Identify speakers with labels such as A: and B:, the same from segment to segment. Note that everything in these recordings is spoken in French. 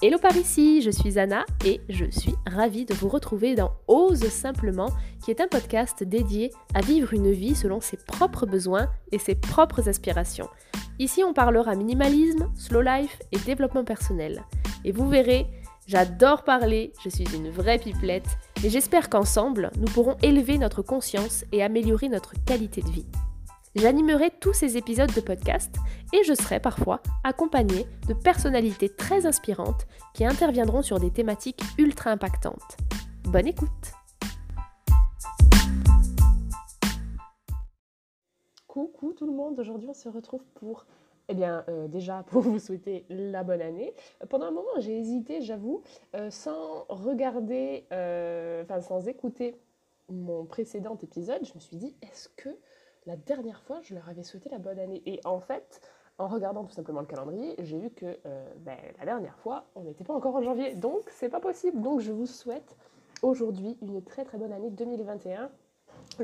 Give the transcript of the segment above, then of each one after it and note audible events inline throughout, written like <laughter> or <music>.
A: Hello par ici, je suis Anna et je suis ravie de vous retrouver dans Ose Simplement, qui est un podcast dédié à vivre une vie selon ses propres besoins et ses propres aspirations. Ici, on parlera minimalisme, slow life et développement personnel. Et vous verrez, j'adore parler, je suis une vraie pipelette et j'espère qu'ensemble, nous pourrons élever notre conscience et améliorer notre qualité de vie. J'animerai tous ces épisodes de podcast et je serai parfois accompagnée de personnalités très inspirantes qui interviendront sur des thématiques ultra impactantes. Bonne écoute Coucou tout le monde, aujourd'hui on se retrouve pour eh bien, euh, déjà, pour <laughs> vous souhaiter la bonne année. Pendant un moment, j'ai hésité, j'avoue, euh, sans regarder, euh, enfin, sans écouter mon précédent épisode, je me suis dit, est-ce que la dernière fois, je leur avais souhaité la bonne année. Et en fait, en regardant tout simplement le calendrier, j'ai vu que euh, ben, la dernière fois, on n'était pas encore en janvier. Donc, c'est pas possible. Donc, je vous souhaite aujourd'hui une très très bonne année 2021.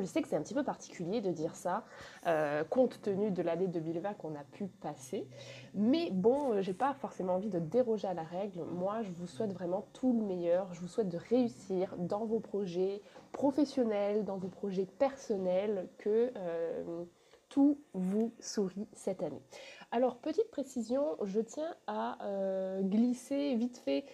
A: Je sais que c'est un petit peu particulier de dire ça, euh, compte tenu de l'année 2020 qu'on a pu passer. Mais bon, euh, j'ai pas forcément envie de déroger à la règle. Moi, je vous souhaite vraiment tout le meilleur. Je vous souhaite de réussir dans vos projets professionnels, dans vos projets personnels, que euh, tout vous sourit cette année. Alors, petite précision, je tiens à glisser vite fait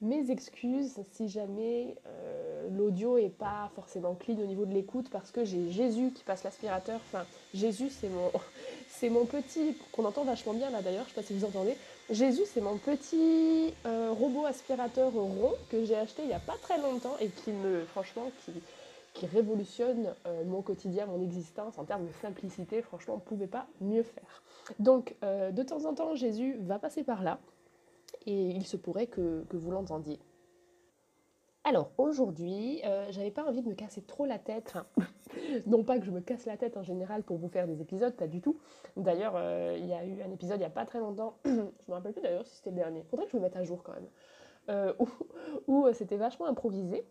A: mes excuses si jamais euh, l'audio est pas forcément clean au niveau de l'écoute parce que j'ai Jésus qui passe l'aspirateur. Enfin, Jésus, c'est mon, <laughs> c'est mon petit, qu'on entend vachement bien là d'ailleurs, je sais pas si vous entendez. Jésus, c'est mon petit euh, robot aspirateur rond que j'ai acheté il y a pas très longtemps et qui me, franchement, qui, révolutionne euh, mon quotidien, mon existence en termes de simplicité. Franchement, on ne pouvait pas mieux faire. Donc, de temps en temps, Jésus va passer par là et il se pourrait que, vous l'entendiez. Alors aujourd'hui, euh, j'avais pas envie de me casser trop la tête. <laughs> non pas que je me casse la tête en général pour vous faire des épisodes, pas du tout. D'ailleurs, euh, il y a eu un épisode il n'y a pas très longtemps, <clears throat> je me rappelle plus d'ailleurs si c'était le dernier. Faudrait que je me mette à jour quand même. Euh, <laughs> où c'était vachement improvisé.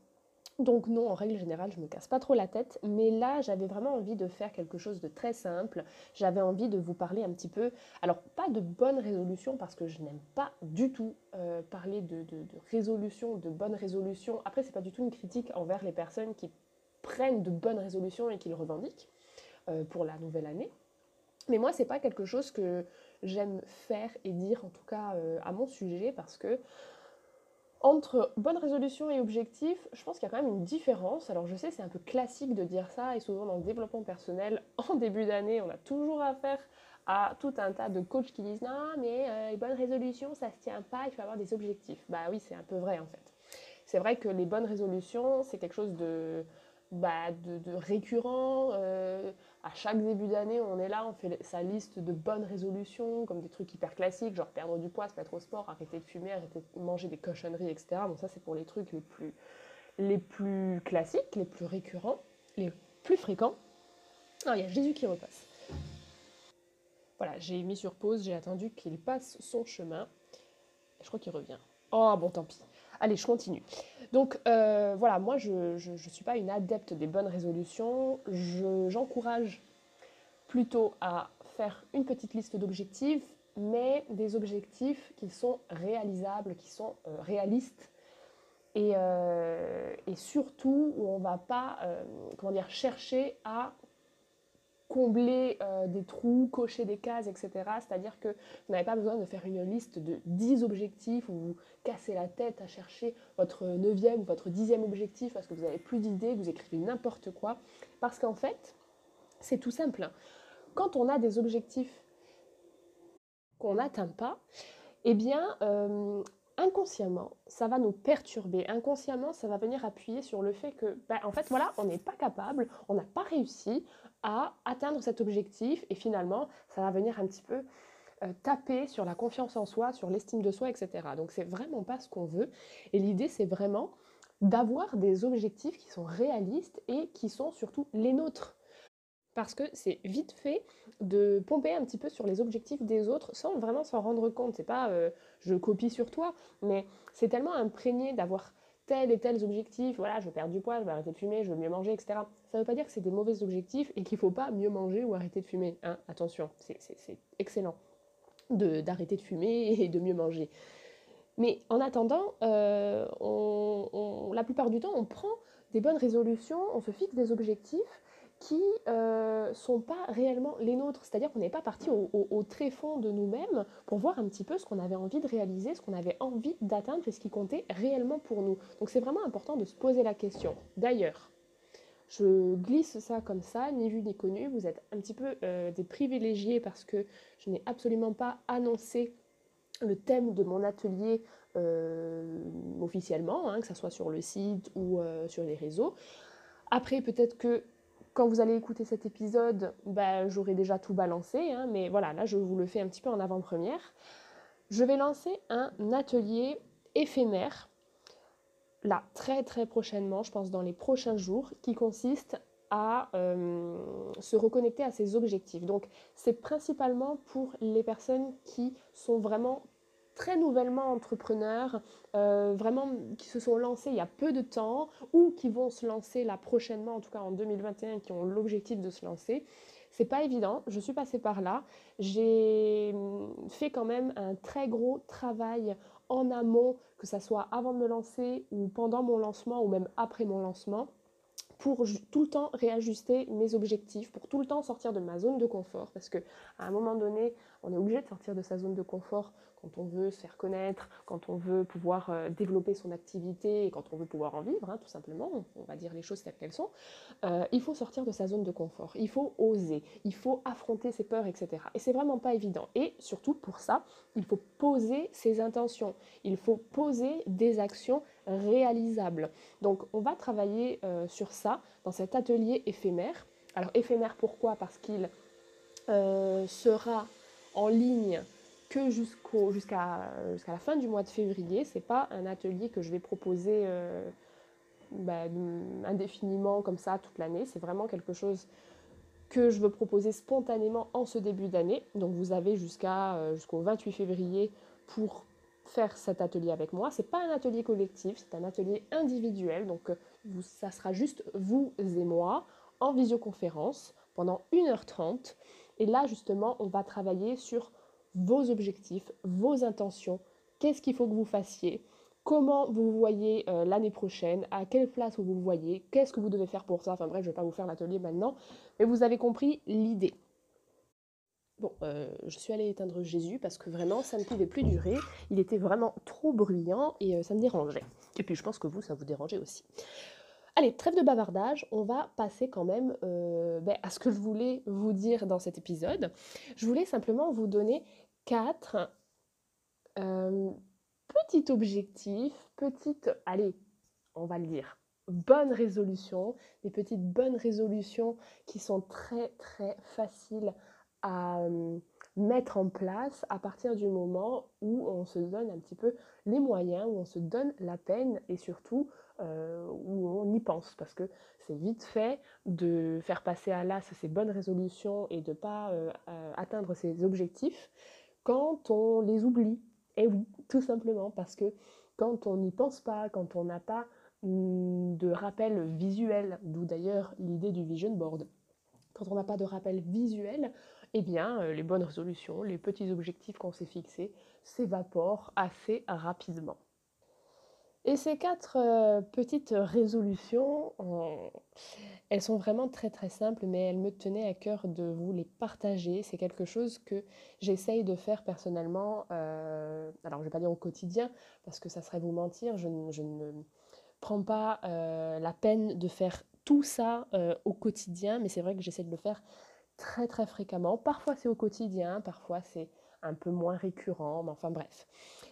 A: Donc non, en règle générale, je me casse pas trop la tête, mais là, j'avais vraiment envie de faire quelque chose de très simple. J'avais envie de vous parler un petit peu, alors pas de bonnes résolutions, parce que je n'aime pas du tout euh, parler de, résolutions, de bonnes résolutions. Après, c'est pas du tout une critique envers les personnes qui prennent de bonnes résolutions et qui le revendiquent euh, pour la nouvelle année. Mais moi, c'est pas quelque chose que j'aime faire et dire, en tout cas euh, à mon sujet, parce que entre bonne résolution et objectif, je pense qu'il y a quand même une différence. Alors je sais, c'est un peu classique de dire ça, et souvent dans le développement personnel, <laughs> en début d'année, on a toujours affaire à tout un tas de coachs qui disent non, mais euh, les bonnes résolutions, ça se tient pas, il faut avoir des objectifs. Bah oui, c'est un peu vrai en fait. C'est vrai que les bonnes résolutions, c'est quelque chose de, bah, de, récurrent. Euh, à chaque début d'année, on est là, on fait sa liste de bonnes résolutions, comme des trucs hyper classiques, genre perdre du poids, se mettre au sport, arrêter de fumer, arrêter de manger des cochonneries, etc. Bon, ça, c'est pour les trucs les plus, les plus classiques, les plus récurrents, les plus fréquents. Ah, il y a Jésus qui repasse. Voilà, j'ai mis sur pause, j'ai attendu qu'il passe son chemin. Je crois qu'il revient. Oh, bon, tant pis. Allez, je continue. Donc euh, voilà, moi je ne suis pas une adepte des bonnes résolutions. J'encourage plutôt à faire une petite liste d'objectifs, mais des objectifs qui sont réalisables, qui sont euh, réalistes. Et, euh, et, surtout où on ne va pas comment dire, chercher à combler euh, des trous, cocher des cases, etc. C'est-à-dire que vous n'avez pas besoin de faire une liste de 10 objectifs où vous cassez la tête à chercher votre neuvième ou votre dixième objectif parce que vous n'avez plus d'idées, vous écrivez n'importe quoi. Parce qu'en fait, c'est tout simple. Quand on a des objectifs qu'on n'atteint pas, eh bien, euh, inconsciemment, ça va nous perturber. Inconsciemment, ça va venir appuyer sur le fait que, ben, en fait, voilà, on n'est pas capable, on n'a pas réussi, à atteindre cet objectif et finalement, ça va venir un petit peu euh, taper sur la confiance en soi, sur l'estime de soi, etc. Donc c'est vraiment pas ce qu'on veut. Et l'idée, c'est vraiment d'avoir des objectifs qui sont réalistes et qui sont surtout les nôtres. Parce que c'est vite fait de pomper un petit peu sur les objectifs des autres sans vraiment s'en rendre compte. C'est pas euh, je copie sur toi, mais c'est tellement imprégné d'avoir tels et tels objectifs, voilà, je veux perdre du poids, je veux arrêter de fumer, je veux mieux manger, etc. Ça ne veut pas dire que c'est des mauvais objectifs et qu'il ne faut pas mieux manger ou arrêter de fumer. Hein. Attention, c'est excellent d'arrêter de, fumer <laughs> et de mieux manger. Mais en attendant, euh, la plupart du temps, on prend des bonnes résolutions, on se fixe des objectifs qui ne euh, sont pas réellement les nôtres. C'est-à-dire qu'on n'est pas parti au, au, tréfonds de nous-mêmes pour voir un petit peu ce qu'on avait envie de réaliser, ce qu'on avait envie d'atteindre et ce qui comptait réellement pour nous. Donc c'est vraiment important de se poser la question. D'ailleurs, je glisse ça comme ça, ni vu ni connu. Vous êtes un petit peu euh, des privilégiés parce que je n'ai absolument pas annoncé le thème de mon atelier euh, officiellement, hein, que ce soit sur le site ou sur les réseaux. Après, peut-être que quand vous allez écouter cet épisode, bah, j'aurai déjà tout balancé, hein, mais voilà, là je vous le fais un petit peu en avant-première. Je vais lancer un atelier éphémère, là très très prochainement, je pense dans les prochains jours, qui consiste à euh, se reconnecter à ses objectifs. Donc c'est principalement pour les personnes qui sont vraiment très nouvellement entrepreneurs, euh, vraiment qui se sont lancés il y a peu de temps ou qui vont se lancer là prochainement, en tout cas en 2021, qui ont l'objectif de se lancer. C'est pas évident, je suis passée par là. J'ai fait quand même un très gros travail en amont, que ce soit avant de me lancer ou pendant mon lancement ou même après mon lancement pour tout le temps réajuster mes objectifs, pour tout le temps sortir de ma zone de confort, parce qu'à un moment donné, on est obligé de sortir de sa zone de confort quand on veut se faire connaître, quand on veut pouvoir euh, développer son activité et quand on veut pouvoir en vivre, hein, tout simplement, on va dire les choses telles qu'elles sont, euh, il faut sortir de sa zone de confort, il faut oser, il faut affronter ses peurs, etc. Et c'est vraiment pas évident. Et surtout pour ça, il faut poser ses intentions, il faut poser des actions réalisables. Donc on va travailler euh, sur ça dans cet atelier éphémère. Alors éphémère pourquoi? Parce qu'il sera en ligne que jusqu'au, jusqu'à, la fin du mois de février. C'est pas un atelier que je vais proposer euh, bah, indéfiniment comme ça toute l'année. C'est vraiment quelque chose que je veux proposer spontanément en ce début d'année. Donc vous avez jusqu'à, euh, jusqu'au 28 février pour faire cet atelier avec moi. C'est pas un atelier collectif, c'est un atelier individuel. Donc euh, ça sera juste vous et moi en visioconférence pendant 1h30. Et là justement, on va travailler sur vos objectifs, vos intentions, qu'est-ce qu'il faut que vous fassiez, comment vous vous voyez euh, l'année prochaine, à quelle place vous vous voyez, qu'est-ce que vous devez faire pour ça? Enfin bref, je ne vais pas vous faire l'atelier maintenant, mais vous avez compris l'idée. Bon, euh, je suis allée éteindre Jésus parce que vraiment, ça ne pouvait plus durer. Il était vraiment trop bruyant et euh, ça me dérangeait. Et puis, je pense que vous, ça vous dérangeait aussi. Allez, trêve de bavardage, on va passer quand même ben, à ce que je voulais vous dire dans cet épisode. Je voulais simplement vous donner quatre euh, petits objectifs, petites, allez, on va le dire, bonnes résolutions, des petites bonnes résolutions qui sont très très faciles à euh, mettre en place à partir du moment où on se donne un petit peu les moyens, où on se donne la peine et surtout euh, où on y pense parce que c'est vite fait de faire passer à l'as ces bonnes résolutions et de ne pas atteindre ses objectifs quand on les oublie. Et oui, tout simplement parce que quand on n'y pense pas, quand on n'a pas mm, de rappel visuel, d'où d'ailleurs l'idée du vision board, quand on n'a pas de rappel visuel, eh bien euh, les bonnes résolutions, les petits objectifs qu'on s'est fixés s'évaporent assez rapidement. Et ces quatre euh, petites résolutions, elles sont vraiment très très simples, mais elles me tenaient à cœur de vous les partager. C'est quelque chose que j'essaye de faire personnellement, euh, alors je ne vais pas dire au quotidien, parce que ça serait vous mentir, je, ne prends pas euh, la peine de faire tout ça au quotidien, mais c'est vrai que j'essaie de le faire très très fréquemment. Parfois c'est au quotidien, parfois c'est un peu moins récurrent, mais enfin bref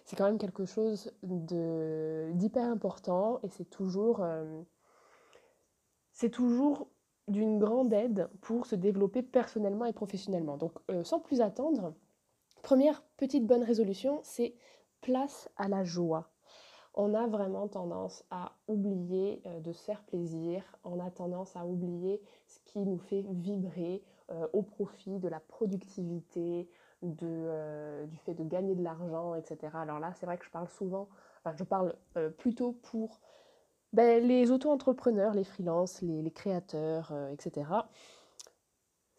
A: c'est quand même quelque chose d'hyper important et c'est toujours, euh, toujours d'une grande aide pour se développer personnellement et professionnellement. Donc euh, sans plus attendre, première petite bonne résolution, c'est place à la joie. On a vraiment tendance à oublier euh, de se faire plaisir, on a tendance à oublier ce qui nous fait vibrer au profit de la productivité, euh, du fait de gagner de l'argent, etc. Alors là, c'est vrai que je parle souvent, enfin je parle euh, plutôt pour ben, les auto-entrepreneurs, les freelances, les, créateurs, euh, etc.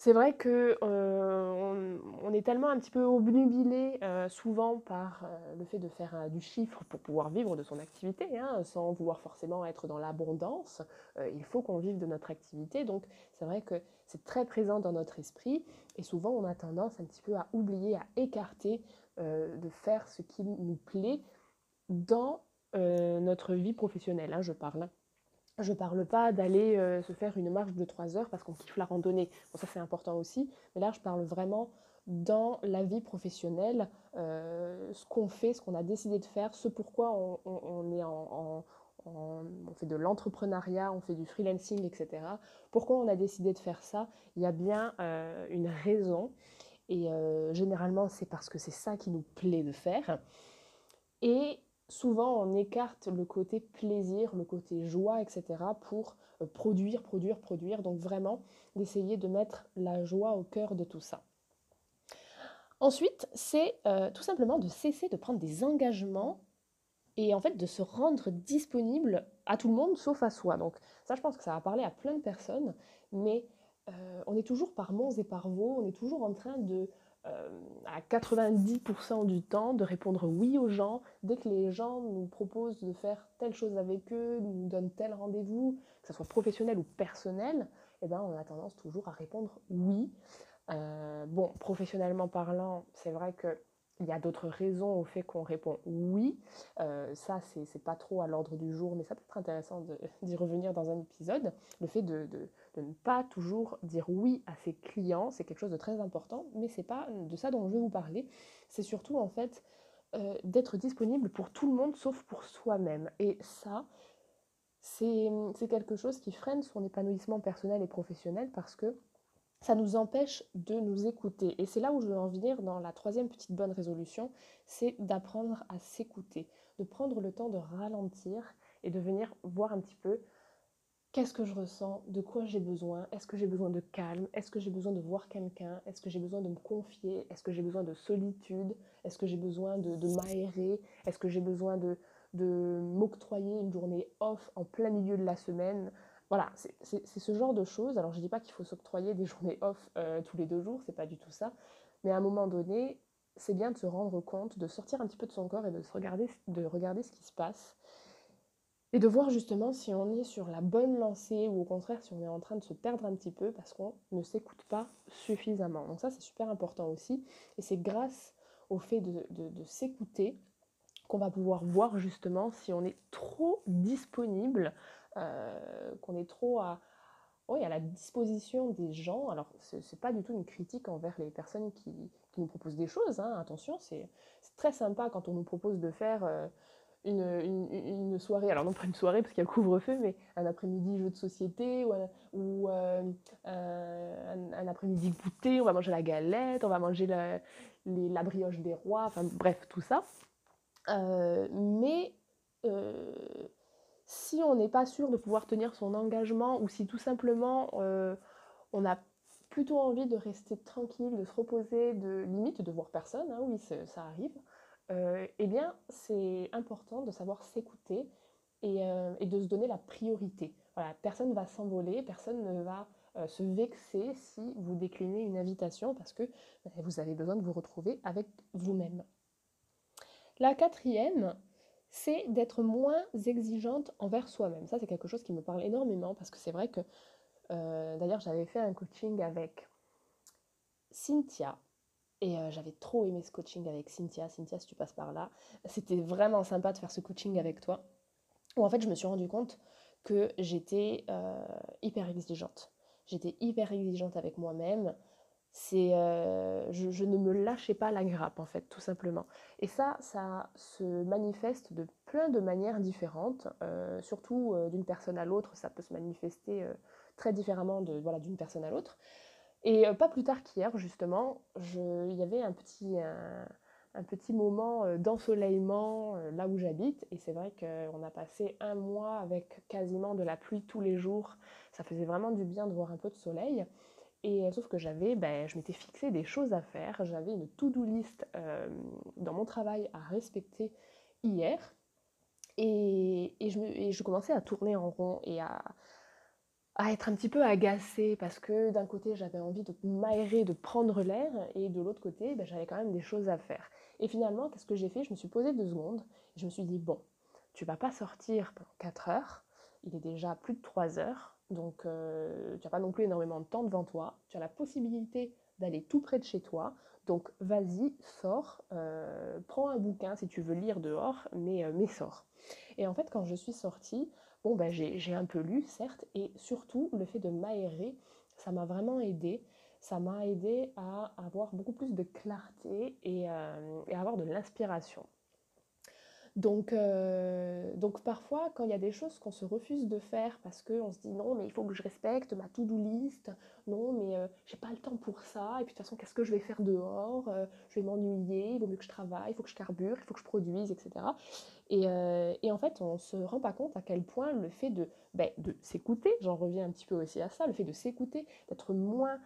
A: c'est vrai que on, est tellement un petit peu obnubilé souvent par le fait de faire du chiffre pour pouvoir vivre de son activité, hein, sans vouloir forcément être dans l'abondance. il faut qu'on vive de notre activité, donc c'est vrai que c'est très présent dans notre esprit et souvent on a tendance un petit peu à oublier, à écarter de faire ce qui nous plaît dans notre vie professionnelle, hein, je parle. Je ne parle pas d'aller euh, se faire une marche de 3 heures parce qu'on kiffe la randonnée. Bon, ça c'est important aussi. Mais là, je parle vraiment dans la vie professionnelle, euh, ce qu'on fait, ce qu'on a décidé de faire, ce pourquoi on, est fait de l'entrepreneuriat, on fait du freelancing, etc. Pourquoi on a décidé de faire ça? Il y a bien euh, une raison. Et généralement, c'est parce que c'est ça qui nous plaît de faire. Et souvent on écarte le côté plaisir, le côté joie, etc. pour euh, produire, produire, produire. Donc vraiment d'essayer de mettre la joie au cœur de tout ça. Ensuite, c'est euh, tout simplement de cesser de prendre des engagements et en fait de se rendre disponible à tout le monde sauf à soi. Donc ça, je pense que ça va parler à plein de personnes, mais euh, on est toujours par monts et par vaux, on est toujours en train de euh, à 90% du temps de répondre oui aux gens. Dès que les gens nous proposent de faire telle chose avec eux, nous donnent tel rendez-vous, que ce soit professionnel ou personnel, eh ben, on a tendance toujours à répondre oui. Euh, bon, professionnellement parlant, c'est vrai que il y a d'autres raisons au fait qu'on répond oui. Euh, ça, c'est pas trop à l'ordre du jour, mais ça peut être intéressant <laughs> d'y revenir dans un épisode. Le fait de, ne pas toujours dire oui à ses clients, c'est quelque chose de très important, mais c'est pas de ça dont je vais vous parler. C'est surtout en fait euh, d'être disponible pour tout le monde sauf pour soi-même. Et ça, c'est quelque chose qui freine son épanouissement personnel et professionnel parce que ça nous empêche de nous écouter. Et c'est là où je veux en venir dans la troisième petite bonne résolution, c'est d'apprendre à s'écouter, de prendre le temps de ralentir et de venir voir un petit peu qu'est-ce que je ressens, de quoi j'ai besoin, est-ce que j'ai besoin de calme, est-ce que j'ai besoin de voir quelqu'un, est-ce que j'ai besoin de me confier, est-ce que j'ai besoin de solitude, est-ce que j'ai besoin de, m'aérer, est-ce que j'ai besoin de m'octroyer une journée off en plein milieu de la semaine. Voilà, c'est ce genre de choses. Alors je ne dis pas qu'il faut s'octroyer des journées off euh, tous les deux jours, c'est pas du tout ça. Mais à un moment donné, c'est bien de se rendre compte, de sortir un petit peu de son corps et de, regarder, de regarder ce qui se passe. Et de voir justement si on est sur la bonne lancée ou au contraire si on est en train de se perdre un petit peu parce qu'on ne s'écoute pas suffisamment. Donc ça c'est super important aussi. Et c'est grâce au fait de s'écouter qu'on va pouvoir voir justement si on est trop disponible euh, qu'on est trop à, oui, à la disposition des gens. Alors, ce n'est pas du tout une critique envers les personnes qui, nous proposent des choses. Hein. Attention, c'est très sympa quand on nous propose de faire euh, une, soirée, alors non pas une soirée parce qu'il y a le couvre-feu, mais un après-midi jeu de société ou, euh, un, après-midi goûter, on va manger la galette, on va manger la, la brioche des rois, enfin bref, tout ça. mais si on n'est pas sûr de pouvoir tenir son engagement ou si tout simplement euh, on a plutôt envie de rester tranquille, de se reposer, de limite de voir personne, hein, oui ça arrive, euh, eh bien c'est important de savoir s'écouter euh, et, de se donner la priorité. Personne ne va s'envoler, personne ne va se vexer si vous déclinez une invitation parce que vous avez besoin de vous retrouver avec vous-même. La quatrième, c'est d'être moins exigeante envers soi-même. Ça, c'est quelque chose qui me parle énormément parce que c'est vrai que, euh, d'ailleurs, j'avais fait un coaching avec Cynthia et euh, j'avais trop aimé ce coaching avec Cynthia. Cynthia, si tu passes par là, c'était vraiment sympa de faire ce coaching avec toi. Où en fait, je me suis rendu compte que j'étais euh, hyper exigeante. J'étais hyper exigeante avec moi-même c'est euh, je, ne me lâchais pas la grappe en fait tout simplement. Et ça ça se manifeste de plein de manières différentes euh, surtout euh, d'une personne à l'autre. Ça peut se manifester très différemment de voilà d'une personne à l'autre. Et pas plus tard qu'hier justement il y avait un petit un, petit moment d'ensoleillement là où j'habite. Et c'est vrai qu'on a passé un mois avec quasiment de la pluie tous les jours. Ça faisait vraiment du bien de voir un peu de soleil et euh, sauf que j'avais, ben, je m'étais fixé des choses à faire, j'avais une to-do list euh, dans mon travail à respecter hier, et, je, commençais à tourner en rond et à, être un petit peu agacée parce que d'un côté j'avais envie de m'aérer, de prendre l'air et de l'autre côté ben, j'avais quand même des choses à faire. Et finalement, qu'est-ce que j'ai fait? Je me suis posée deux secondes je me suis dit bon, tu vas pas sortir pendant 4 heures, il est déjà plus de 3 heures, donc euh, tu n'as pas non plus énormément de temps devant toi, tu as la possibilité d'aller tout près de chez toi, donc vas-y, sors, euh, prends un bouquin si tu veux lire dehors, mais, euh, mais sors. Et en fait, quand je suis sortie, bon, ben, j'ai un peu lu, certes, et surtout le fait de m'aérer, ça m'a vraiment aidé. Ça m'a aidé à avoir beaucoup plus de clarté et à avoir de l'inspiration. Donc, euh, donc parfois, quand il y a des choses qu'on se refuse de faire parce qu'on se dit non, mais il faut que je respecte ma to-do list, non, mais euh, j'ai pas le temps pour ça, et puis de toute façon, qu'est-ce que je vais faire dehors euh, Je vais m'ennuyer, il vaut mieux que je travaille, il faut que je carbure, il faut que je produise, etc. Et, et en fait, on se rend pas compte à quel point le fait de, ben, de s'écouter, j'en reviens un petit peu aussi à ça, le fait de s'écouter, d'être moins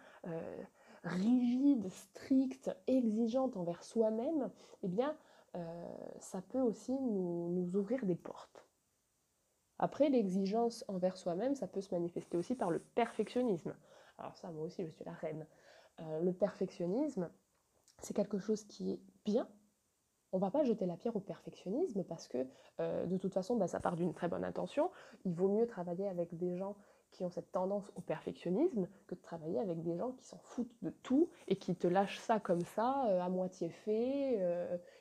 A: rigide, stricte, exigeante envers soi-même, eh bien, euh, ça peut aussi nous, ouvrir des portes. Après, l'exigence envers soi-même, ça peut se manifester aussi par le perfectionnisme. Alors ça, moi aussi, je suis la reine. Euh, le perfectionnisme, c'est quelque chose qui est bien. On va pas jeter la pierre au perfectionnisme parce que euh, de toute façon, bah, ça part d'une très bonne intention. Il vaut mieux travailler avec des gens qui ont cette tendance au perfectionnisme que de travailler avec des gens qui s'en foutent de tout et qui te lâchent ça comme ça, à moitié fait,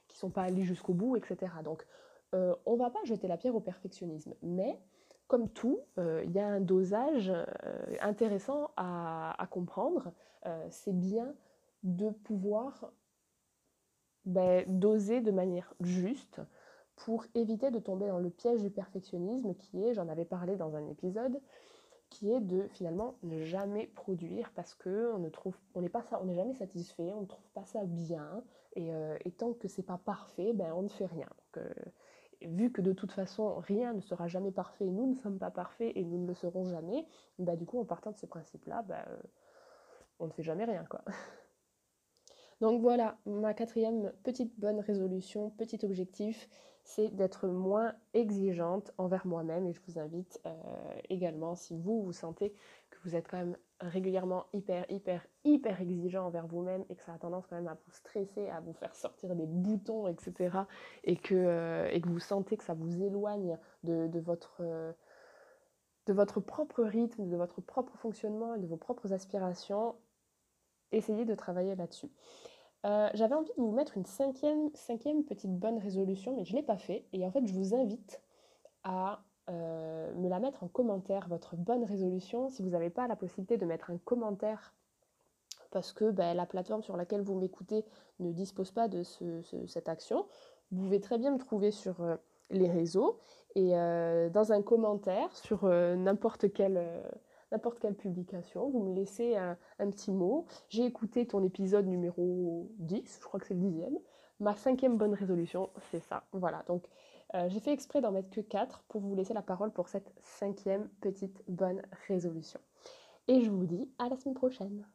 A: qui sont pas allés jusqu'au bout, etc. Donc, euh, on va pas jeter la pierre au perfectionnisme, mais comme tout, euh, il y a un dosage euh, intéressant à, comprendre. c'est bien de pouvoir ben, doser de manière juste pour éviter de tomber dans le piège du perfectionnisme qui est, j'en avais parlé dans un épisode, qui est de finalement ne jamais produire parce que on ne trouve, on n'est pas ça, on n'est jamais satisfait, on ne trouve pas ça bien, et, euh, tant que c'est pas parfait, ben on ne fait rien. Euh, vu que de toute façon rien ne sera jamais parfait, nous ne sommes pas parfaits et nous ne le serons jamais, ben, du coup en partant de ce principe-là, ben, euh, on ne fait jamais rien quoi. <laughs> Donc voilà, ma quatrième petite bonne résolution, petit objectif, c'est d'être moins exigeante envers moi-même et je vous invite euh, également, si vous vous sentez que vous êtes quand même régulièrement hyper, hyper, hyper exigeant envers vous-même et que ça a tendance quand même à vous stresser, à vous faire sortir des boutons, etc. et que, euh, et que vous sentez que ça vous éloigne de, votre... Euh, de votre propre rythme, de votre propre fonctionnement et de vos propres aspirations, essayez de travailler là-dessus. Euh, j'avais envie de vous mettre une cinquième, petite bonne résolution, mais je ne l'ai pas fait. Et en fait, je vous invite à euh, me la mettre en commentaire, votre bonne résolution. Si vous n'avez pas la possibilité de mettre un commentaire, parce que ben, la plateforme sur laquelle vous m'écoutez ne dispose pas de cette action, vous pouvez très bien me trouver sur euh, les réseaux et dans un commentaire sur n'importe quel n'importe quelle publication, vous me laissez un, petit mot. J'ai écouté ton épisode numéro 10, je crois que c'est le dixième. Ma cinquième bonne résolution, c'est ça. Voilà, donc euh, j'ai fait exprès d'en mettre que 4 pour vous laisser la parole pour cette cinquième petite bonne résolution. Et je vous dis à la semaine prochaine.